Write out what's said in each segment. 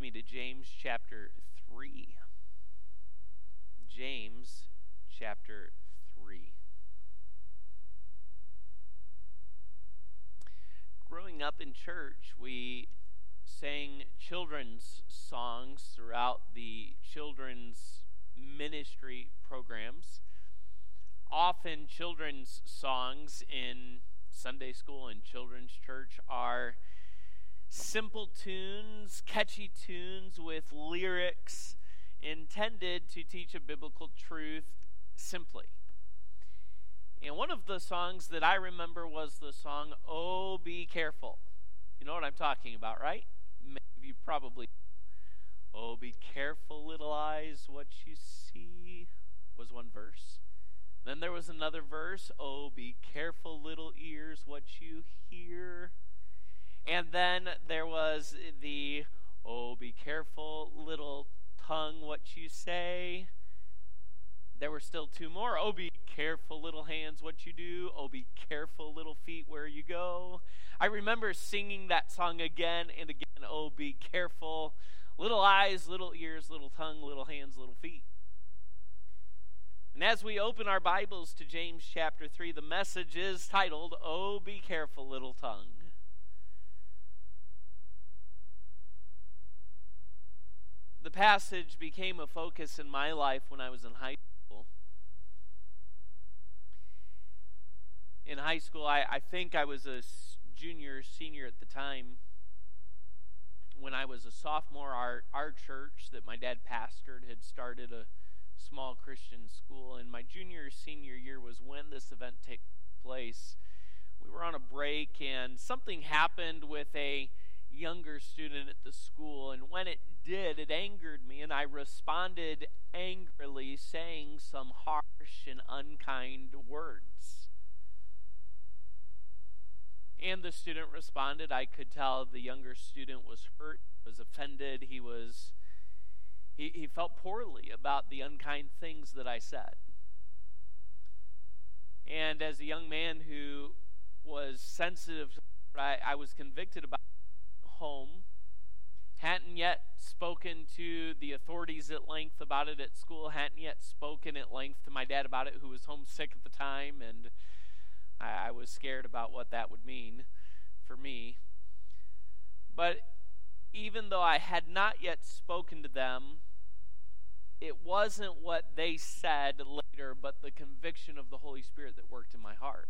me to James chapter 3. James chapter 3. Growing up in church, we sang children's songs throughout the children's ministry programs. Often, children's songs in Sunday school and children's church are simple tunes, catchy tunes with lyrics intended to teach a biblical truth simply. And one of the songs that I remember was the song, Oh, Be Careful. You know what I'm talking about, right? Many of you probably. Oh, be careful, little eyes, what you see, was one verse. Then there was another verse, Oh, be careful, little ears, what you hear. And then there was the, oh, be careful, little tongue, what you say. There were still two more. Oh, be careful, little hands, what you do. Oh, be careful, little feet, where you go. I remember singing that song again and again. Oh, be careful, little eyes, little ears, little tongue, little hands, little feet. And as we open our Bibles to James chapter 3, the message is titled, Oh, be careful, little tongue. The passage became a focus in my life when I was in high school. In high school, I, I think I was a junior, senior at the time. When I was a sophomore, our, our church that my dad pastored had started a small Christian school. And my junior, senior year was when this event took place. We were on a break, and something happened with a younger student at the school. And when it did, it angered me, and I responded angrily, saying some harsh and unkind words. And the student responded. I could tell the younger student was hurt, was offended, he was he, he felt poorly about the unkind things that I said. And as a young man who was sensitive, I, I was convicted about home hadn't yet spoken to the authorities at length about it at school, hadn't yet spoken at length to my dad about it, who was homesick at the time, and I, I was scared about what that would mean for me. But even though I had not yet spoken to them, it wasn't what they said later, but the conviction of the Holy Spirit that worked in my heart.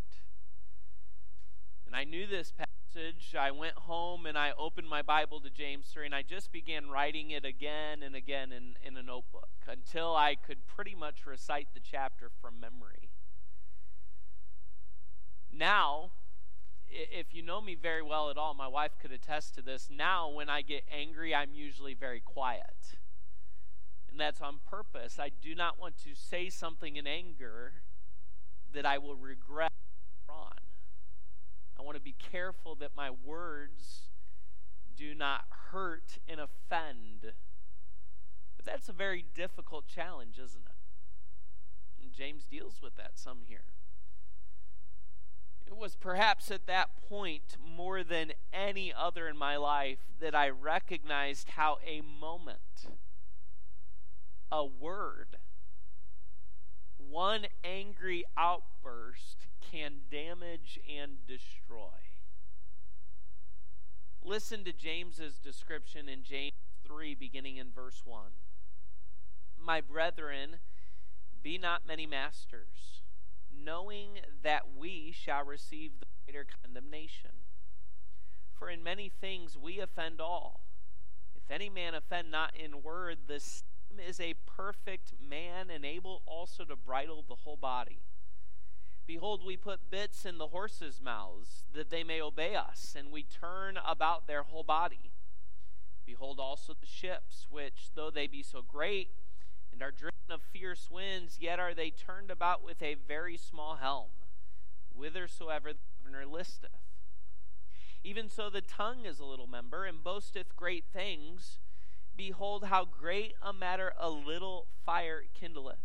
And I knew this passage. I went home and I opened my Bible to James 3 and I just began writing it again and again in, in a notebook until I could pretty much recite the chapter from memory. Now, if you know me very well at all, my wife could attest to this. Now, when I get angry, I'm usually very quiet. And that's on purpose. I do not want to say something in anger that I will regret on. I want to be careful that my words do not hurt and offend. But that's a very difficult challenge, isn't it? And James deals with that some here. It was perhaps at that point, more than any other in my life, that I recognized how a moment, a word, one angry outburst can damage and destroy. Listen to James's description in James 3, beginning in verse 1. My brethren, be not many masters, knowing that we shall receive the greater condemnation. For in many things we offend all. If any man offend not in word, the is a perfect man, and able also to bridle the whole body. Behold, we put bits in the horses' mouths, that they may obey us, and we turn about their whole body. Behold also the ships, which, though they be so great, and are driven of fierce winds, yet are they turned about with a very small helm, whithersoever the governor listeth. Even so, the tongue is a little member, and boasteth great things. Behold, how great a matter a little fire kindleth.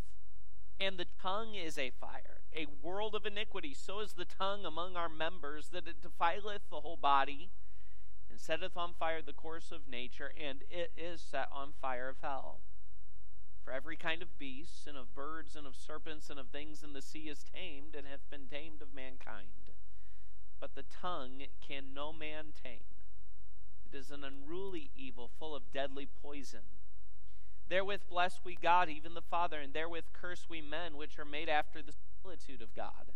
And the tongue is a fire, a world of iniquity. So is the tongue among our members, that it defileth the whole body, and setteth on fire the course of nature, and it is set on fire of hell. For every kind of beast, and of birds, and of serpents, and of things in the sea is tamed, and hath been tamed of mankind. But the tongue can no man tame. Is an unruly evil, full of deadly poison. Therewith bless we God, even the Father, and therewith curse we men, which are made after the similitude of God.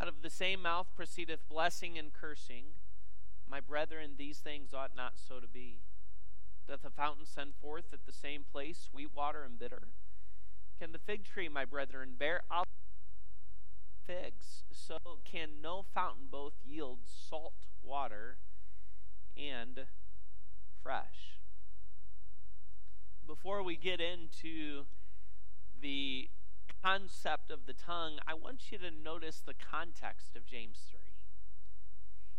Out of the same mouth proceedeth blessing and cursing. My brethren, these things ought not so to be. Doth a fountain send forth at the same place sweet water and bitter? Can the fig tree, my brethren, bear figs? So can no fountain both yield salt water and fresh. Before we get into the concept of the tongue, I want you to notice the context of James 3.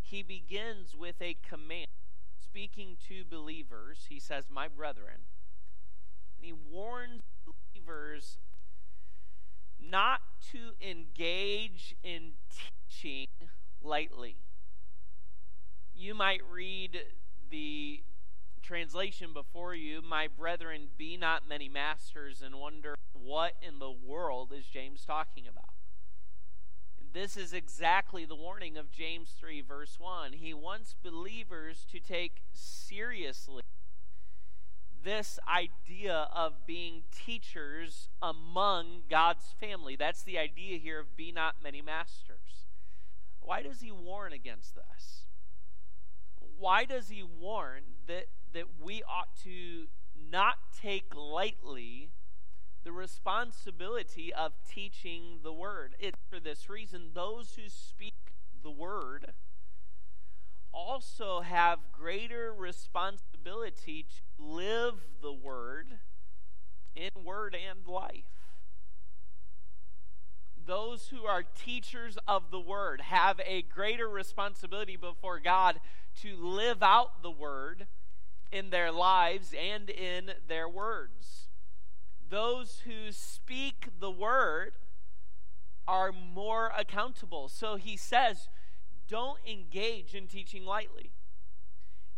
He begins with a command speaking to believers, he says, My brethren. And he warns believers not to engage in teaching lightly. You might read the translation before you, My brethren, be not many masters, and wonder what in the world is James talking about. This is exactly the warning of James 3, verse 1. He wants believers to take seriously this idea of being teachers among God's family. That's the idea here of be not many masters. Why does he warn against this? Why does he warn that, that we ought to not take lightly the responsibility of teaching the word. It's for this reason those who speak the word also have greater responsibility to live the word in word and life. Those who are teachers of the word have a greater responsibility before God to live out the word in their lives and in their words those who speak the word are more accountable. So he says, don't engage in teaching lightly.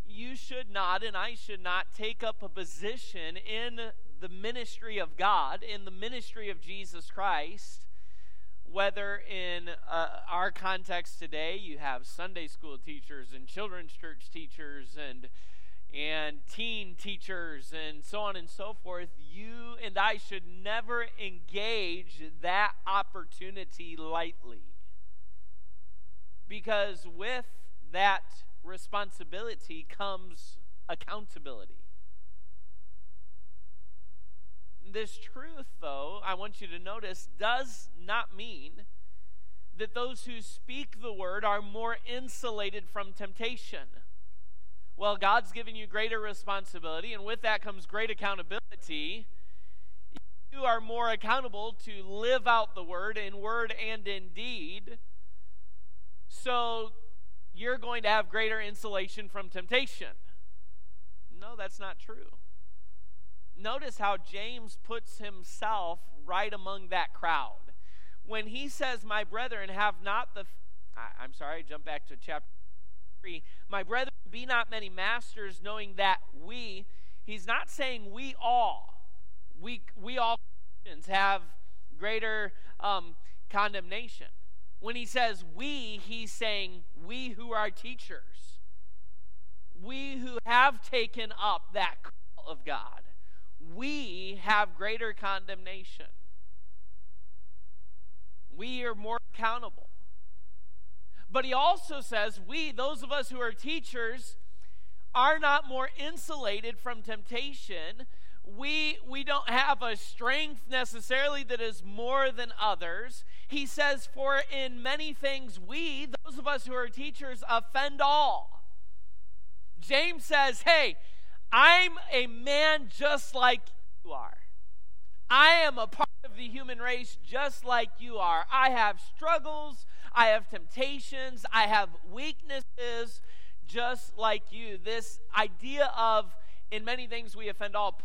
You should not, and I should not, take up a position in the ministry of God, in the ministry of Jesus Christ. Whether in uh, our context today, you have Sunday school teachers and children's church teachers and and teen teachers and so on and so forth, you and I should never engage that opportunity lightly. Because with that responsibility comes accountability. This truth, though, I want you to notice, does not mean that those who speak the word are more insulated from temptation. Well, God's given you greater responsibility, and with that comes great accountability. You are more accountable to live out the word in word and in deed. So you're going to have greater insulation from temptation. No, that's not true. Notice how James puts himself right among that crowd. When he says, My brethren, have not the. I, am sorry, jump back to chapter 3. My brethren, be not many masters, knowing that we, he's not saying we all, we, we all Christians have greater um, condemnation. When he says we, he's saying we who are teachers, we who have taken up that call of God, we have greater condemnation. We are more accountable. But he also says, we, those of us who are teachers, are not more insulated from temptation. We, we don't have a strength necessarily that is more than others. He says, For in many things we, those of us who are teachers, offend all. James says, Hey, I'm a man just like you are. I am a part of the human race just like you are. I have struggles, I have temptations, I have weaknesses just like you. This idea of, in many things, we offend all.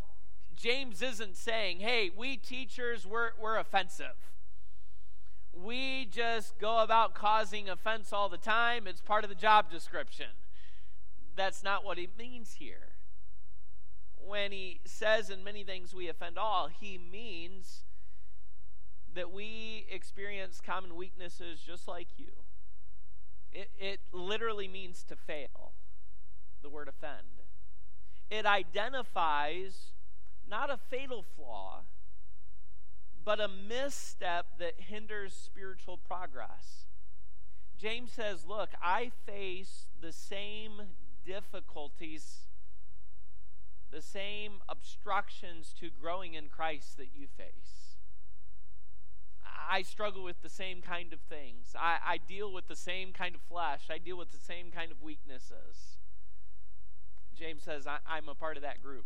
James isn't saying, hey, we teachers, we're, we're offensive. We just go about causing offense all the time. It's part of the job description. that's not what he means here. When he says, in many things we offend all, he means that we experience common weaknesses just like you. It, it literally means to fail, the word offend. It identifies not a fatal flaw, but a misstep that hinders spiritual progress. James says, Look, I face the same difficulties, the same obstructions to growing in Christ that you face. I struggle with the same kind of things. I, I deal with the same kind of flesh. I deal with the same kind of weaknesses. James says, I, I'm a part of that group.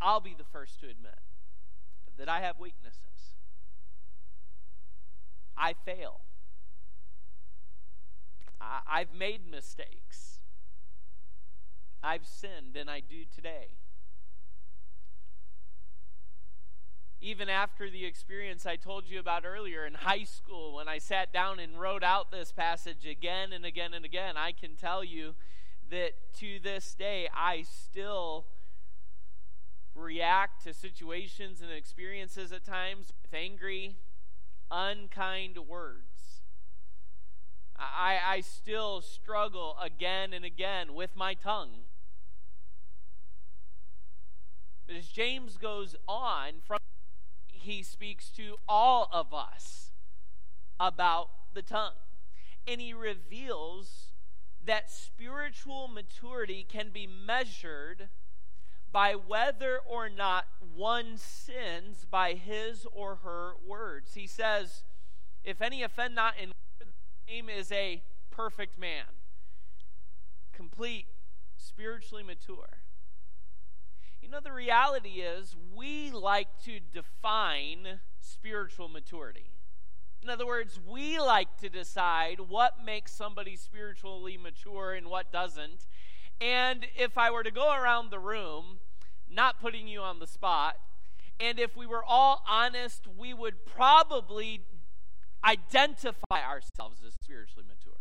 I'll be the first to admit that I have weaknesses. I fail. I, have made mistakes. I've sinned, and I do today. Even after the experience I told you about earlier in high school, when I sat down and wrote out this passage again and again and again, I can tell you that to this day, I still react to situations and experiences at times with angry, unkind words. I, I still struggle again and again with my tongue. But as James goes on, from he speaks to all of us about the tongue. And he reveals that spiritual maturity can be measured by whether or not one sins by his or her words. He says, If any offend not in word, the same is a perfect man, complete, spiritually mature. Know, the reality is we like to define spiritual maturity. In other words, we like to decide what makes somebody spiritually mature and what doesn't. And if I were to go around the room, not putting you on the spot, and if we were all honest, we would probably identify ourselves as spiritually mature.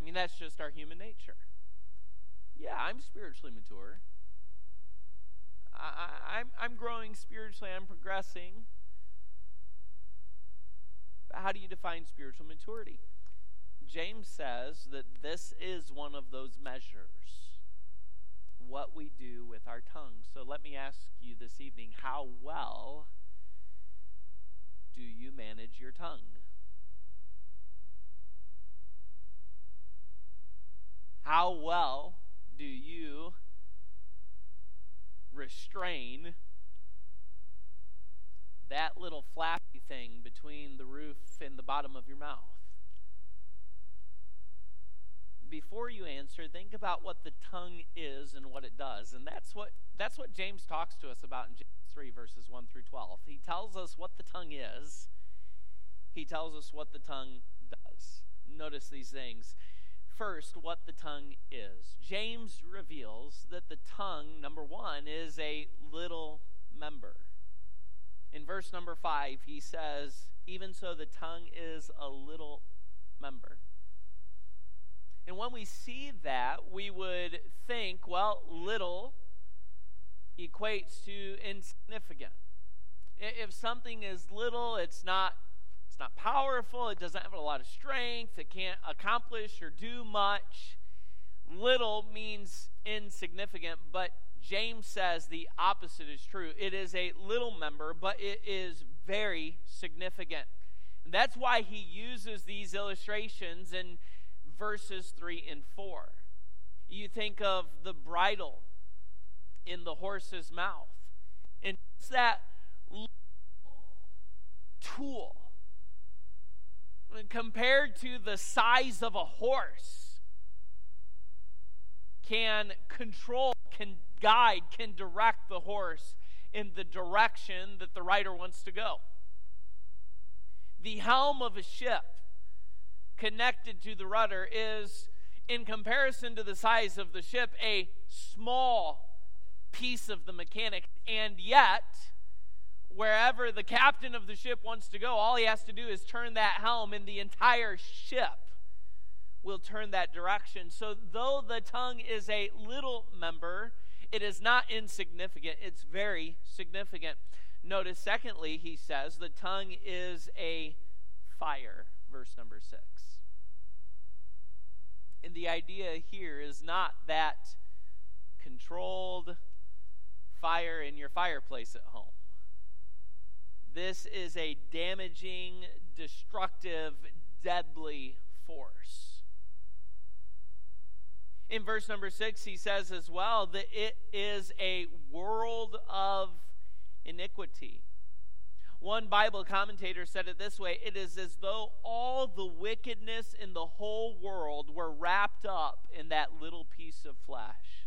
I mean, that's just our human nature. Yeah, I'm spiritually mature. I, am I'm, I'm growing spiritually, I'm progressing. But how do you define spiritual maturity? James says that this is one of those measures what we do with our tongue. So let me ask you this evening how well do you manage your tongue? How well do you restrain that little flappy thing between the roof and the bottom of your mouth? before you answer, think about what the tongue is and what it does. And that's what that's what James talks to us about in James 3 verses 1 through 12. He tells us what the tongue is. He tells us what the tongue does. Notice these things. First, what the tongue is. James reveals that the tongue, number 1, is a little member. In verse number 5, he says, Even so, the tongue is a little member. And when we see that, we would think, well, little equates to insignificant. If something is little, it's not it's not powerful, it doesn't have a lot of strength, it can't accomplish or do much. Little means insignificant, but James says the opposite is true. It is a little member, but it is very significant. And that's why he uses these illustrations in verses 3 and 4. You think of the bridle in the horse's mouth. And it's that tool compared to the size of a horse can control, can guide, can direct the horse in the direction that the rider wants to go. The helm of a ship connected to the rudder is, in comparison to the size of the ship, a small piece of the mechanic. And yet, wherever the captain of the ship wants to go, all he has to do is turn that helm, and the entire ship will turn that direction. So, though the tongue is a little member, it is not insignificant, it's very significant. Notice, secondly, he says, the tongue is a fire, verse number six. And the idea here is not that controlled fire in your fireplace at home. This is a damaging, destructive, deadly force. In verse number six, he says as well that it is a world of iniquity. One Bible commentator said it this way it is as though all the wickedness in the whole world were wrapped up in that little piece of flesh.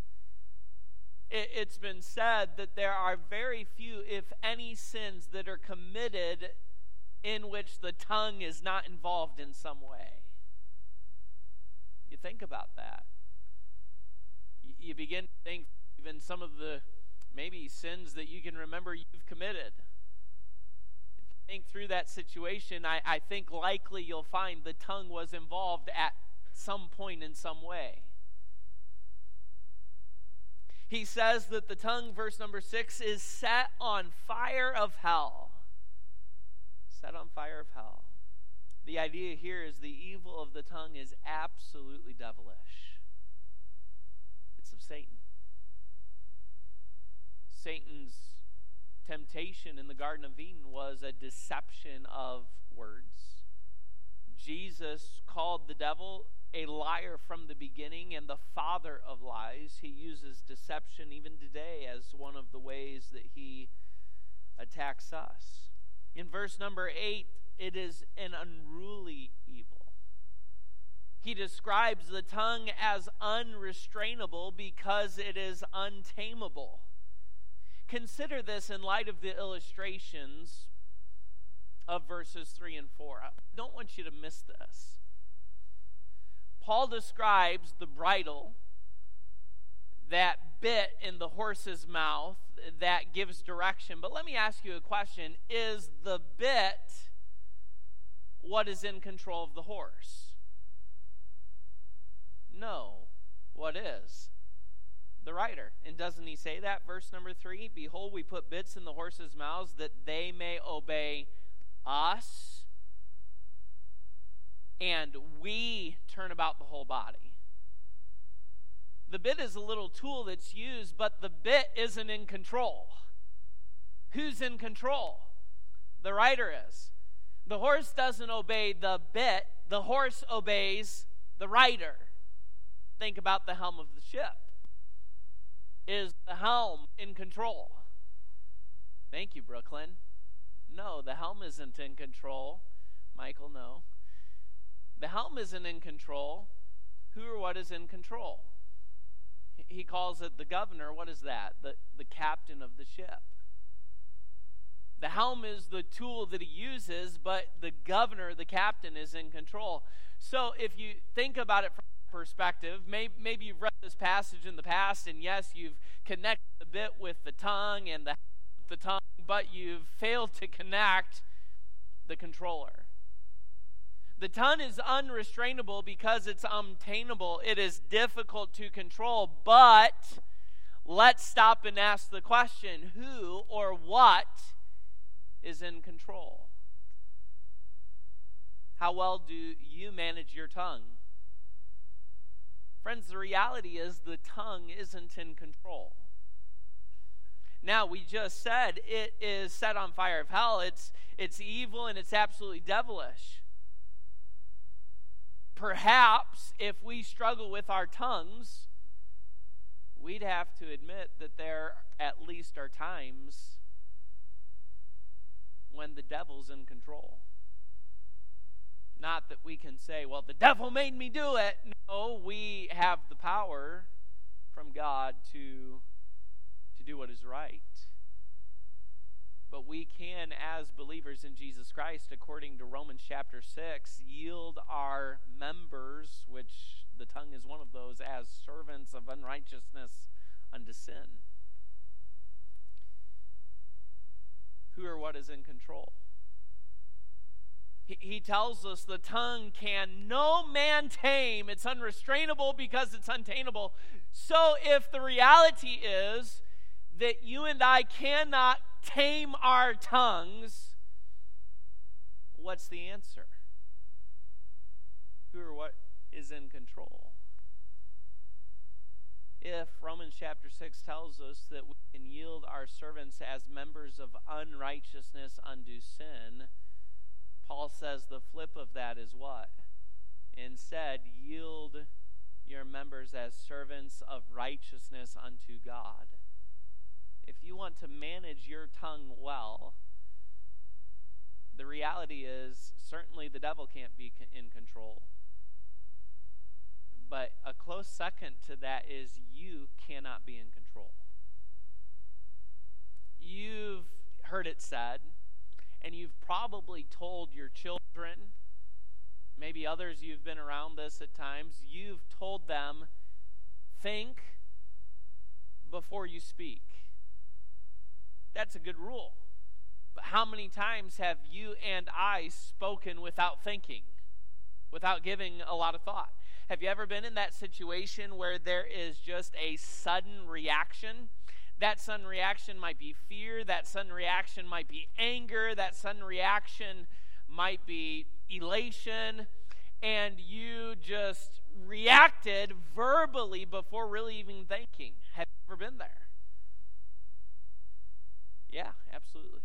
It, has been said that there are very few, if any, sins that are committed in which the tongue is not involved in some way. You think about that. You begin to think even some of the maybe sins that you can remember you've committed. If you think through that situation, I, I think likely you'll find the tongue was involved at some point in some way. He says that the tongue, verse number six, is set on fire of hell. Set on fire of hell. The idea here is the evil of the tongue is absolutely devilish, it's of Satan. Satan's temptation in the Garden of Eden was a deception of words. Jesus called the devil a liar from the beginning and the father of lies. He uses deception even today as one of the ways that he attacks us. In verse number 8, it is an unruly evil. He describes the tongue as unrestrainable because it is untamable. Consider this in light of the illustrations of verses 3 and 4. I don't want you to miss this. Paul describes the bridle, that bit in the horse's mouth that gives direction. But let me ask you a question Is the bit what is in control of the horse? No. What is? the rider. And doesn't he say that, verse number three? Behold, we put bits in the horses' mouths that they may obey us, and we turn about the whole body. The bit is a little tool that's used, but the bit isn't in control. Who's in control? The rider is. The horse doesn't obey the bit, the horse obeys the rider. Think about the helm of the ship. Is the helm in control? Thank you, Brooklyn. No, the helm isn't in control. Michael, no. The helm isn't in control. Who or what is in control? He calls it the governor. What is that? The, the captain of the ship. The helm is the tool that he uses, but the governor, the captain, is in control. So if you think about it from that perspective. Maybe, maybe you've read this passage in the past, and yes, you've connected a bit with the tongue and the, the tongue, but you've failed to connect the controller. The tongue is unrestrainable because it's untameable. It is difficult to control, but let's stop and ask the question who or what is in control? How well do you manage your tongue? Friends, the reality is the tongue isn't in control. Now, we just said it is set on fire of hell. It's, it's evil and it's absolutely devilish. Perhaps if we struggle with our tongues, we'd have to admit that there at least are times when the devil's in control. Not that we can say, well, the devil made me do it. No, we have the power from God to, to do what is right. But we can, as believers in Jesus Christ, according to Romans chapter 6, yield our members, which the tongue is one of those, as servants of unrighteousness unto sin. Who or what is in control? He, he tells us the tongue can no man tame. It's unrestrainable because it's untameable. So if the reality is that you and I cannot tame our tongues, what's the answer? Who or what is in control? If Romans chapter 6 tells us that we can yield our servants as members of unrighteousness unto sin, Paul says the flip of that is what? Instead, yield your members as servants of righteousness unto God. If you want to manage your tongue well, the reality is certainly the devil can't be in control. But a close second to that is you cannot be in control. You've heard it said, and you've probably told your children, maybe others you've been around this at times, you've told them, think before you speak. That's a good rule. But how many times have you and I spoken without thinking, without giving a lot of thought? Have you ever been in that situation where there is just a sudden reaction? That sudden reaction might be fear, that sudden reaction might be anger, that sudden reaction might be elation, and you just reacted verbally before really even thinking. Have you ever been there? Yeah, absolutely.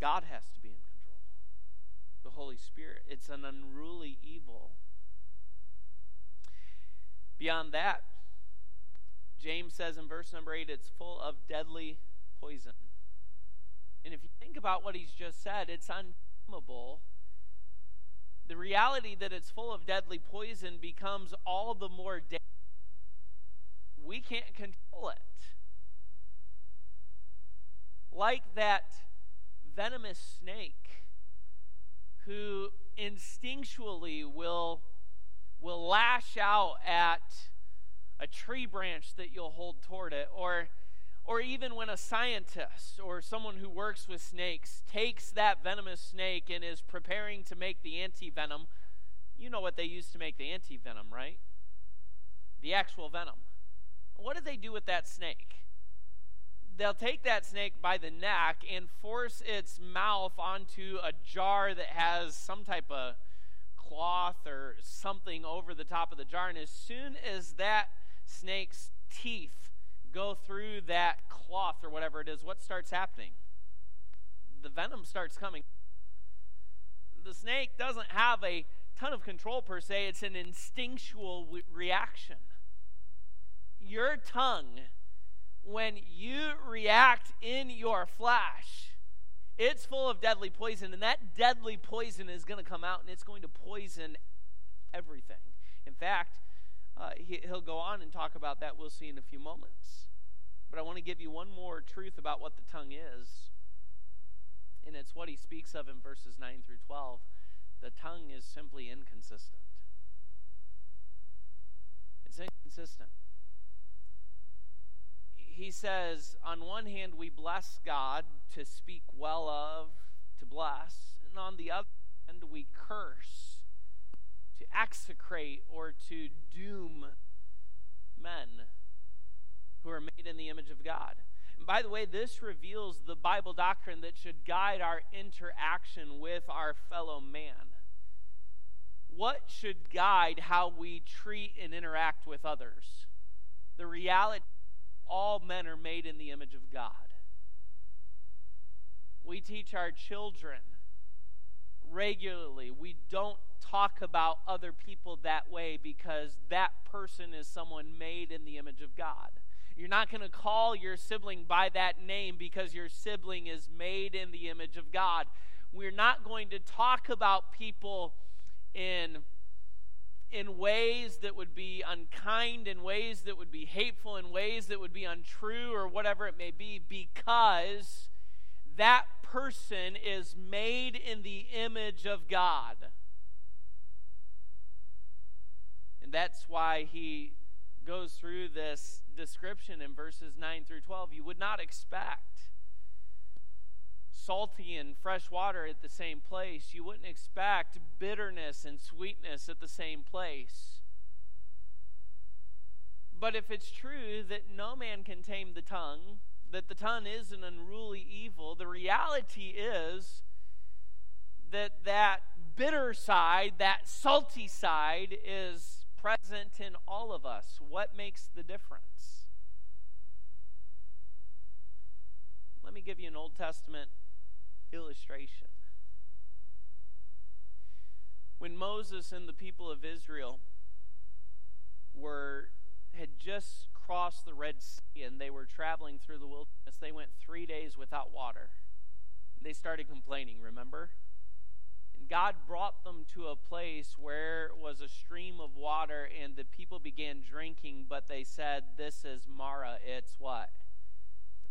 God has to be in control. the Holy Spirit. It's an unruly evil. Beyond that, James says in verse number 8, it's full of deadly poison. And if you think about what he's just said, it's untamable. The reality that it's full of deadly poison becomes all the more dangerous. We can't control it. Like that venomous snake who instinctually will, will lash out at a tree branch that you'll hold toward it, or, or even when a scientist or someone who works with snakes takes that venomous snake and is preparing to make the anti venom. You know what they use to make the anti venom, right? The actual venom. What do they do with that snake? They'll take that snake by the neck and force its mouth onto a jar that has some type of cloth or something over the top of the jar. And as soon as that snake's teeth go through that cloth or whatever it is, what starts happening? The venom starts coming. The snake doesn't have a ton of control per se, it's an instinctual reaction. Your tongue when you react in your flesh, it's full of deadly poison, and that deadly poison is going to come out and it's going to poison everything. In fact, uh, he, he'll go on and talk about that. We'll see in a few moments. But I want to give you one more truth about what the tongue is, and it's what he speaks of in verses 9 through 12. The tongue is simply inconsistent. It's inconsistent he says, on one hand, we bless God to speak well of, to bless, and on the other hand, we curse, to execrate, or to doom men who are made in the image of God. And by the way, this reveals the Bible doctrine that should guide our interaction with our fellow man. What should guide how we treat and interact with others? The reality all men are made in the image of God. We teach our children regularly. We don't talk about other people that way because that person is someone made in the image of God. You're not going to call your sibling by that name because your sibling is made in the image of God. We're not going to talk about people in in ways that would be unkind, in ways that would be hateful, in ways that would be untrue, or whatever it may be, because that person is made in the image of God. And that's why he goes through this description in verses 9 through 12. You would not expect salty and fresh water at the same place. You wouldn't expect bitterness and sweetness at the same place. But if it's true that no man can tame the tongue, that the tongue is an unruly evil, the reality is that that bitter side, that salty side, is present in all of us. What makes the difference? Let me give you an Old Testament illustration. When Moses and the people of Israel were had just crossed the Red Sea and they were traveling through the wilderness, they went three days without water. They started complaining, remember? And God brought them to a place where was a stream of water, and the people began drinking, but they said, This is Marah. It's what?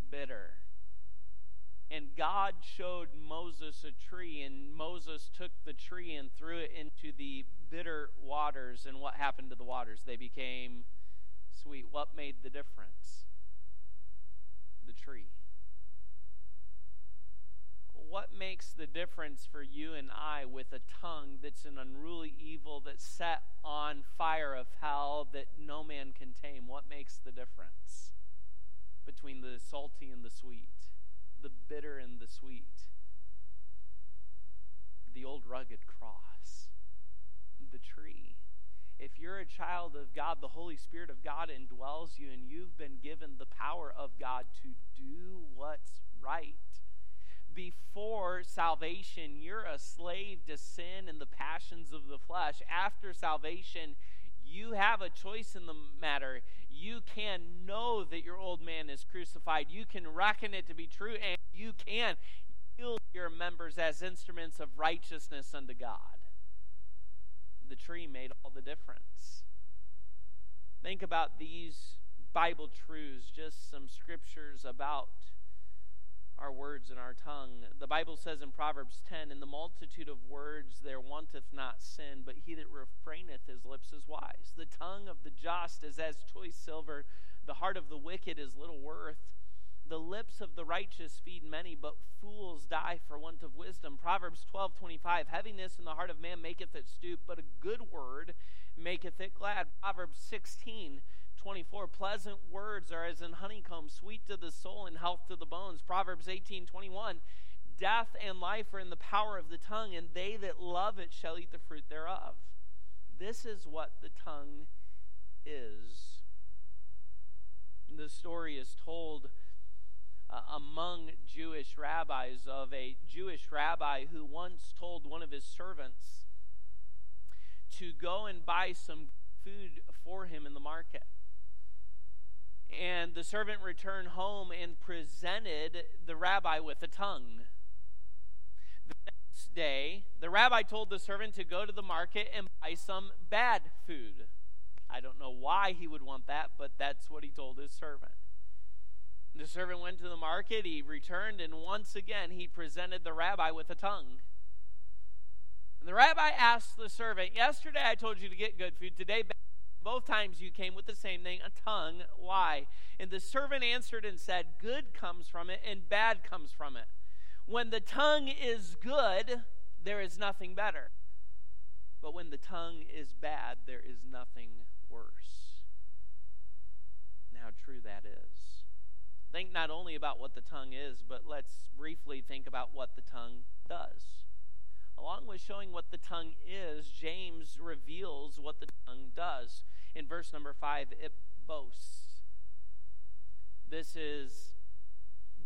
Bitter. And God showed Moses a tree, and Moses took the tree and threw it into the bitter waters. And what happened to the waters? They became sweet. What made the difference? The tree. What makes the difference for you and I with a tongue that's an unruly evil that's set on fire of hell that no man can tame? What makes the difference between the salty and the sweet? The bitter and the sweet, the old rugged cross, the tree. If you're a child of God, the Holy Spirit of God indwells you, and you've been given the power of God to do what's right. Before salvation, you're a slave to sin and the passions of the flesh. After salvation, you have a choice in the matter you can know that your old man is crucified. You can reckon it to be true, and you can yield your members as instruments of righteousness unto God. The tree made all the difference. Think about these Bible truths, just some scriptures about our words and our tongue. The Bible says in Proverbs 10 In the multitude of words there wanteth not sin, but he that refraineth his lips is wise. The tongue of the just is as choice silver, the heart of the wicked is little worth. The lips of the righteous feed many, but fools die for want of wisdom. Proverbs 12 25 Heaviness in the heart of man maketh it stoop, but a good word maketh it glad. Proverbs 16 24 pleasant words are as in honeycomb sweet to the soul and health to the bones proverbs 18 21 death and life are in the power of the tongue and they that love it shall eat the fruit thereof this is what the tongue is the story is told uh, among Jewish rabbis of a Jewish rabbi who once told one of his servants to go and buy some food for him in the market. And the servant returned home and presented the rabbi with a tongue. The next day, the rabbi told the servant to go to the market and buy some bad food. I don't know why he would want that, but that's what he told his servant. The servant went to the market, he returned, and once again he presented the rabbi with a tongue. And the rabbi asked the servant, Yesterday I told you to get good food, today both times you came with the same thing, a tongue. Why? And the servant answered and said, Good comes from it, and bad comes from it. When the tongue is good, there is nothing better. But when the tongue is bad, there is nothing worse. And how true that is. Think not only about what the tongue is, but let's briefly think about what the tongue does. Along with showing what the tongue is, James reveals what the tongue does. In verse number five, it boasts. This is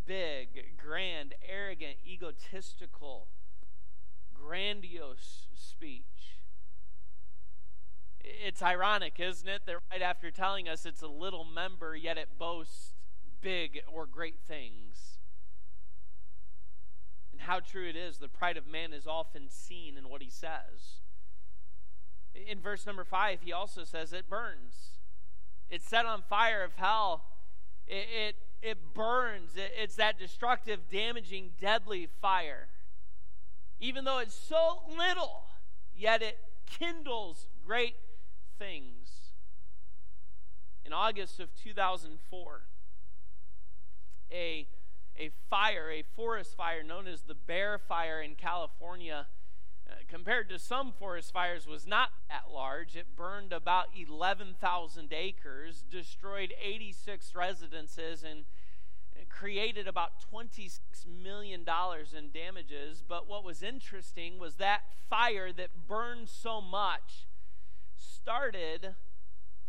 big, grand, arrogant, egotistical, grandiose speech. It's ironic, isn't it, that right after telling us it's a little member, yet it boasts big or great things. And how true it is, the pride of man is often seen in what he says. In verse number five, he also says it burns. It's set on fire of hell. It, it, it burns. It, it's that destructive, damaging, deadly fire. Even though it's so little, yet it kindles great things. In August of 2004, a a fire, a forest fire known as the Bear Fire in California. Uh, compared to some forest fires was not that large it burned about 11,000 acres destroyed 86 residences and created about $26 million in damages. But what was interesting was that fire that burned so much started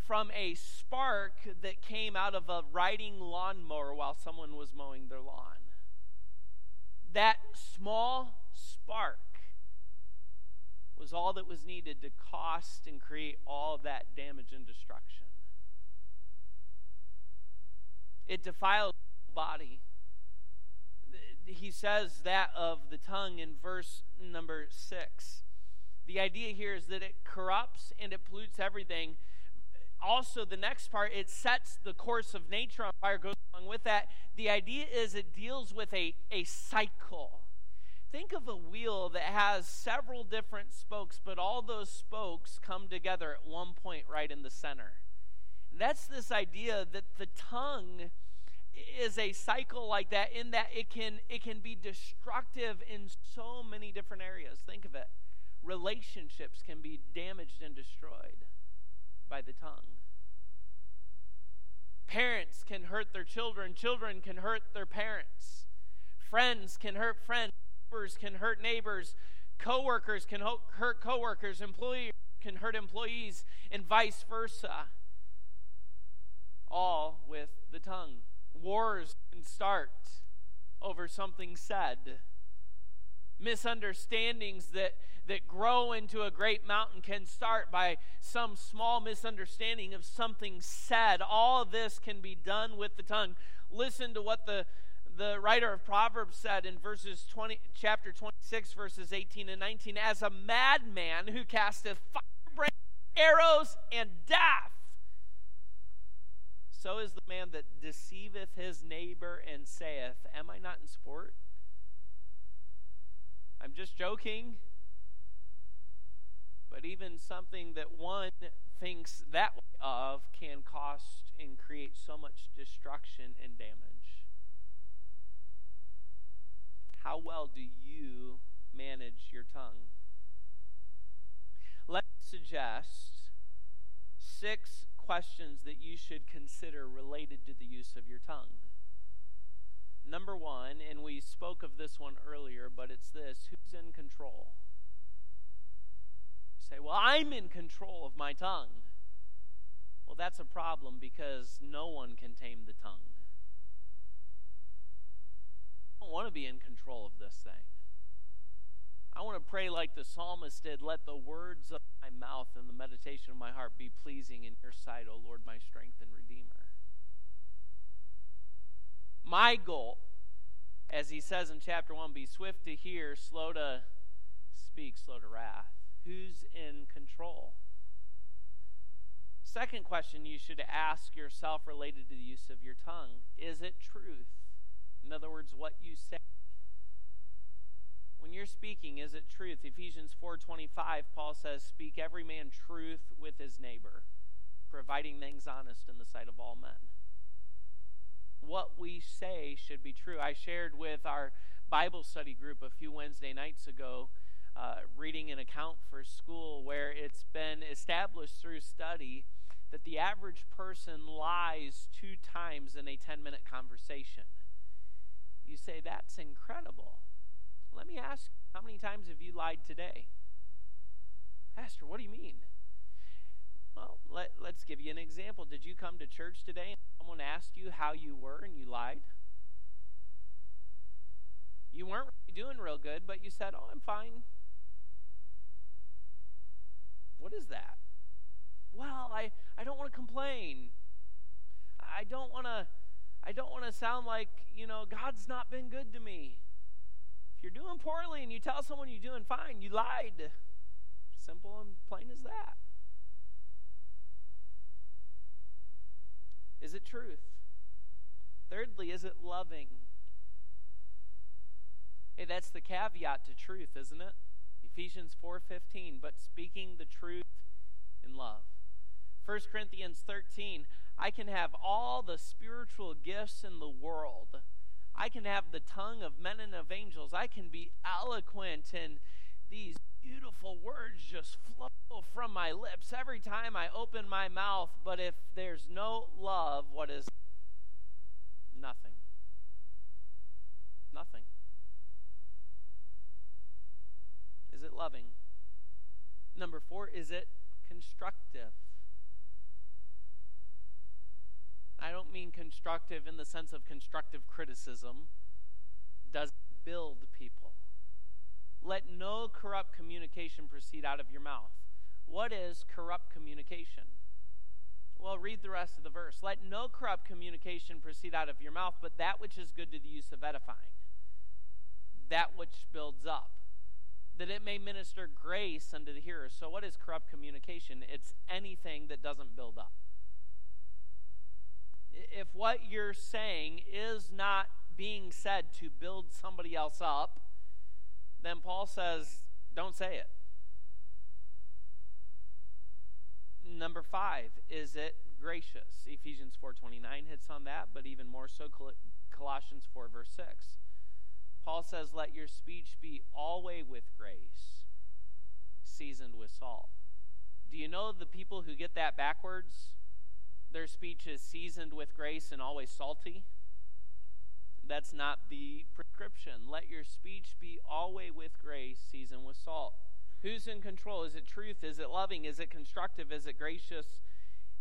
from a spark that came out of a riding lawnmower while someone was mowing their lawn. That small spark was all that was needed to cost and create all that damage and destruction. It defiles the body. He says that of the tongue in verse number six. The idea here is that it corrupts and it pollutes everything also the next part it sets the course of nature on fire goes along with that. The idea is it deals with a, a cycle. Think of a wheel that has several different spokes but all those spokes come together at one point right in the center. And that's this idea that the tongue is a cycle like that in that it can it can be destructive in so many different areas. Think of it. Relationships can be damaged and destroyed by the tongue. Parents can hurt their children, children can hurt their parents. Friends can hurt friends, neighbors can hurt neighbors, coworkers can hurt coworkers, employers can hurt employees, and vice versa. All with the tongue. Wars can start over something said. Misunderstandings that that grow into a great mountain can start by some small misunderstanding of something said. All this can be done with the tongue. Listen to what the the writer of Proverbs said in verses 20, chapter 26, verses 18 and 19 As a madman who casteth firebrand, arrows, and death, so is the man that deceiveth his neighbor and saith, Am I not in sport? I'm just joking. But even something that one thinks that way of can cost and create so much destruction and damage. How well do you manage your tongue? Let me suggest six questions that you should consider related to the use of your tongue. Number one, and we spoke of this one earlier, but it's this who's in control? You say, well, I'm in control of my tongue. Well, that's a problem because no one can tame the tongue. I don't want to be in control of this thing. I want to pray like the psalmist did let the words of my mouth and the meditation of my heart be pleasing in your sight, O Lord, my strength and redeemer. My goal, as he says in chapter 1, be swift to hear, slow to speak, slow to wrath. Who's in control? Second question you should ask yourself related to the use of your tongue is it truth? In other words, what you say. When you're speaking, is it truth? Ephesians 4:25 Paul says, "Speak every man truth with his neighbor, providing things honest in the sight of all men." What we say should be true. I shared with our Bible study group a few Wednesday nights ago uh, reading an account for school where it's been established through study that the average person lies two times in a 10 minute conversation. You say, that's incredible. Let me ask, how many times have you lied today? Pastor, what do you mean? Well, let, let's give you an example. Did you come to church today and someone asked you how you were and you lied? You weren't really doing real good, but you said, Oh, I'm fine. What is that? Well, I, I don't want to complain. I don't want to I don't want to sound like, you know, God's not been good to me. If you're doing poorly and you tell someone you're doing fine, you lied. Simple and plain as that. Is it truth? Thirdly, is it loving? Hey, that's the caveat to truth, isn't it? Ephesians 4:15, but speaking the truth in love. 1 Corinthians 13, I can have all the spiritual gifts in the world. I can have the tongue of men and of angels. I can be eloquent, and these beautiful words just flow from my lips every time I open my mouth. But if there's no love, what is nothing? Nothing. Is it loving? Number four, is it constructive? I don't mean constructive in the sense of constructive criticism. Does it build people. Let no corrupt communication proceed out of your mouth. What is corrupt communication? Well, read the rest of the verse. Let no corrupt communication proceed out of your mouth, but that which is good to the use of edifying, that which builds up, that it may minister grace unto the hearers. So, what is corrupt communication? It's anything that doesn't build up if what you're saying is not being said to build somebody else up, then Paul says, don't say it. Number five, is it gracious? Ephesians 4.29 hits on that, but even more so Colossians 4 verse 6. Paul says, let your speech be always with grace, seasoned with salt. Do you know the people who get that backwards? their speech is seasoned with grace and always salty. That's not the prescription. Let your speech be always with grace, seasoned with salt. Who's in control? Is it truth? Is it loving? Is it constructive? Is it gracious?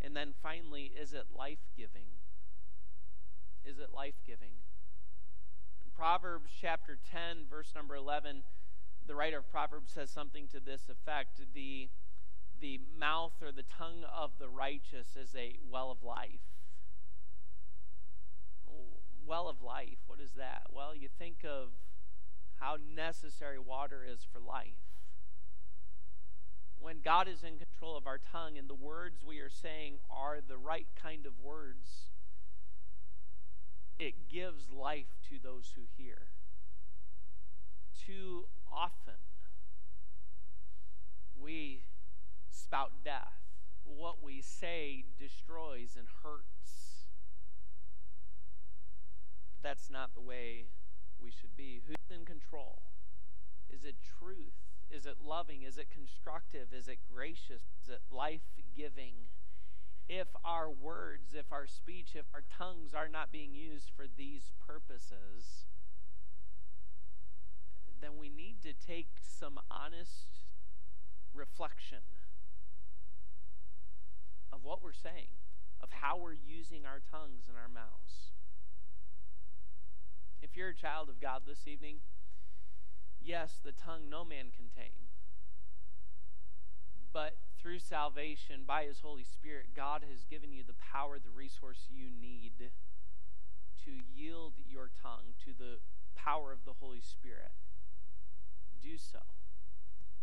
And then finally, is it life giving? Is it life giving? Proverbs chapter 10, verse number 11, the writer of Proverbs says something to this effect. The the mouth or the tongue of the righteous is a well of life. Well of life, what is that? Well, you think of how necessary water is for life. When God is in control of our tongue and the words we are saying are the right kind of words, it gives life to those who hear. Too often, we spout death. What we say destroys and hurts. That's not the way we should be. Who's in control? Is it truth? Is it loving? Is it constructive? Is it gracious? Is it life giving? If our words, if our speech, if our tongues are not being used for these purposes, then we need to take some honest reflection of what we're saying, of how we're using our tongues and our mouths. If you're a child of God this evening, yes, the tongue no man can tame. But through salvation, by His Holy Spirit, God has given you the power, the resource you need to yield your tongue to the power of the Holy Spirit. Do so.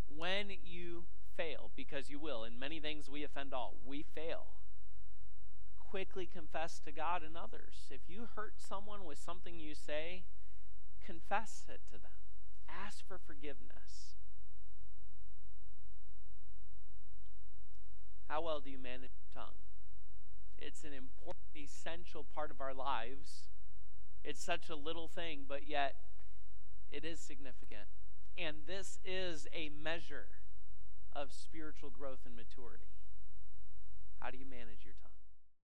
When you fail, because you will. In many things we offend all. We fail. Quickly confess to God and others. If you hurt someone with something you say, confess it to them. Ask for forgiveness. How well do you manage your tongue? It's an important, essential part of our lives. It's such a little thing, but yet it is significant. And this is a measure of spiritual growth and maturity. How do you manage your tongue?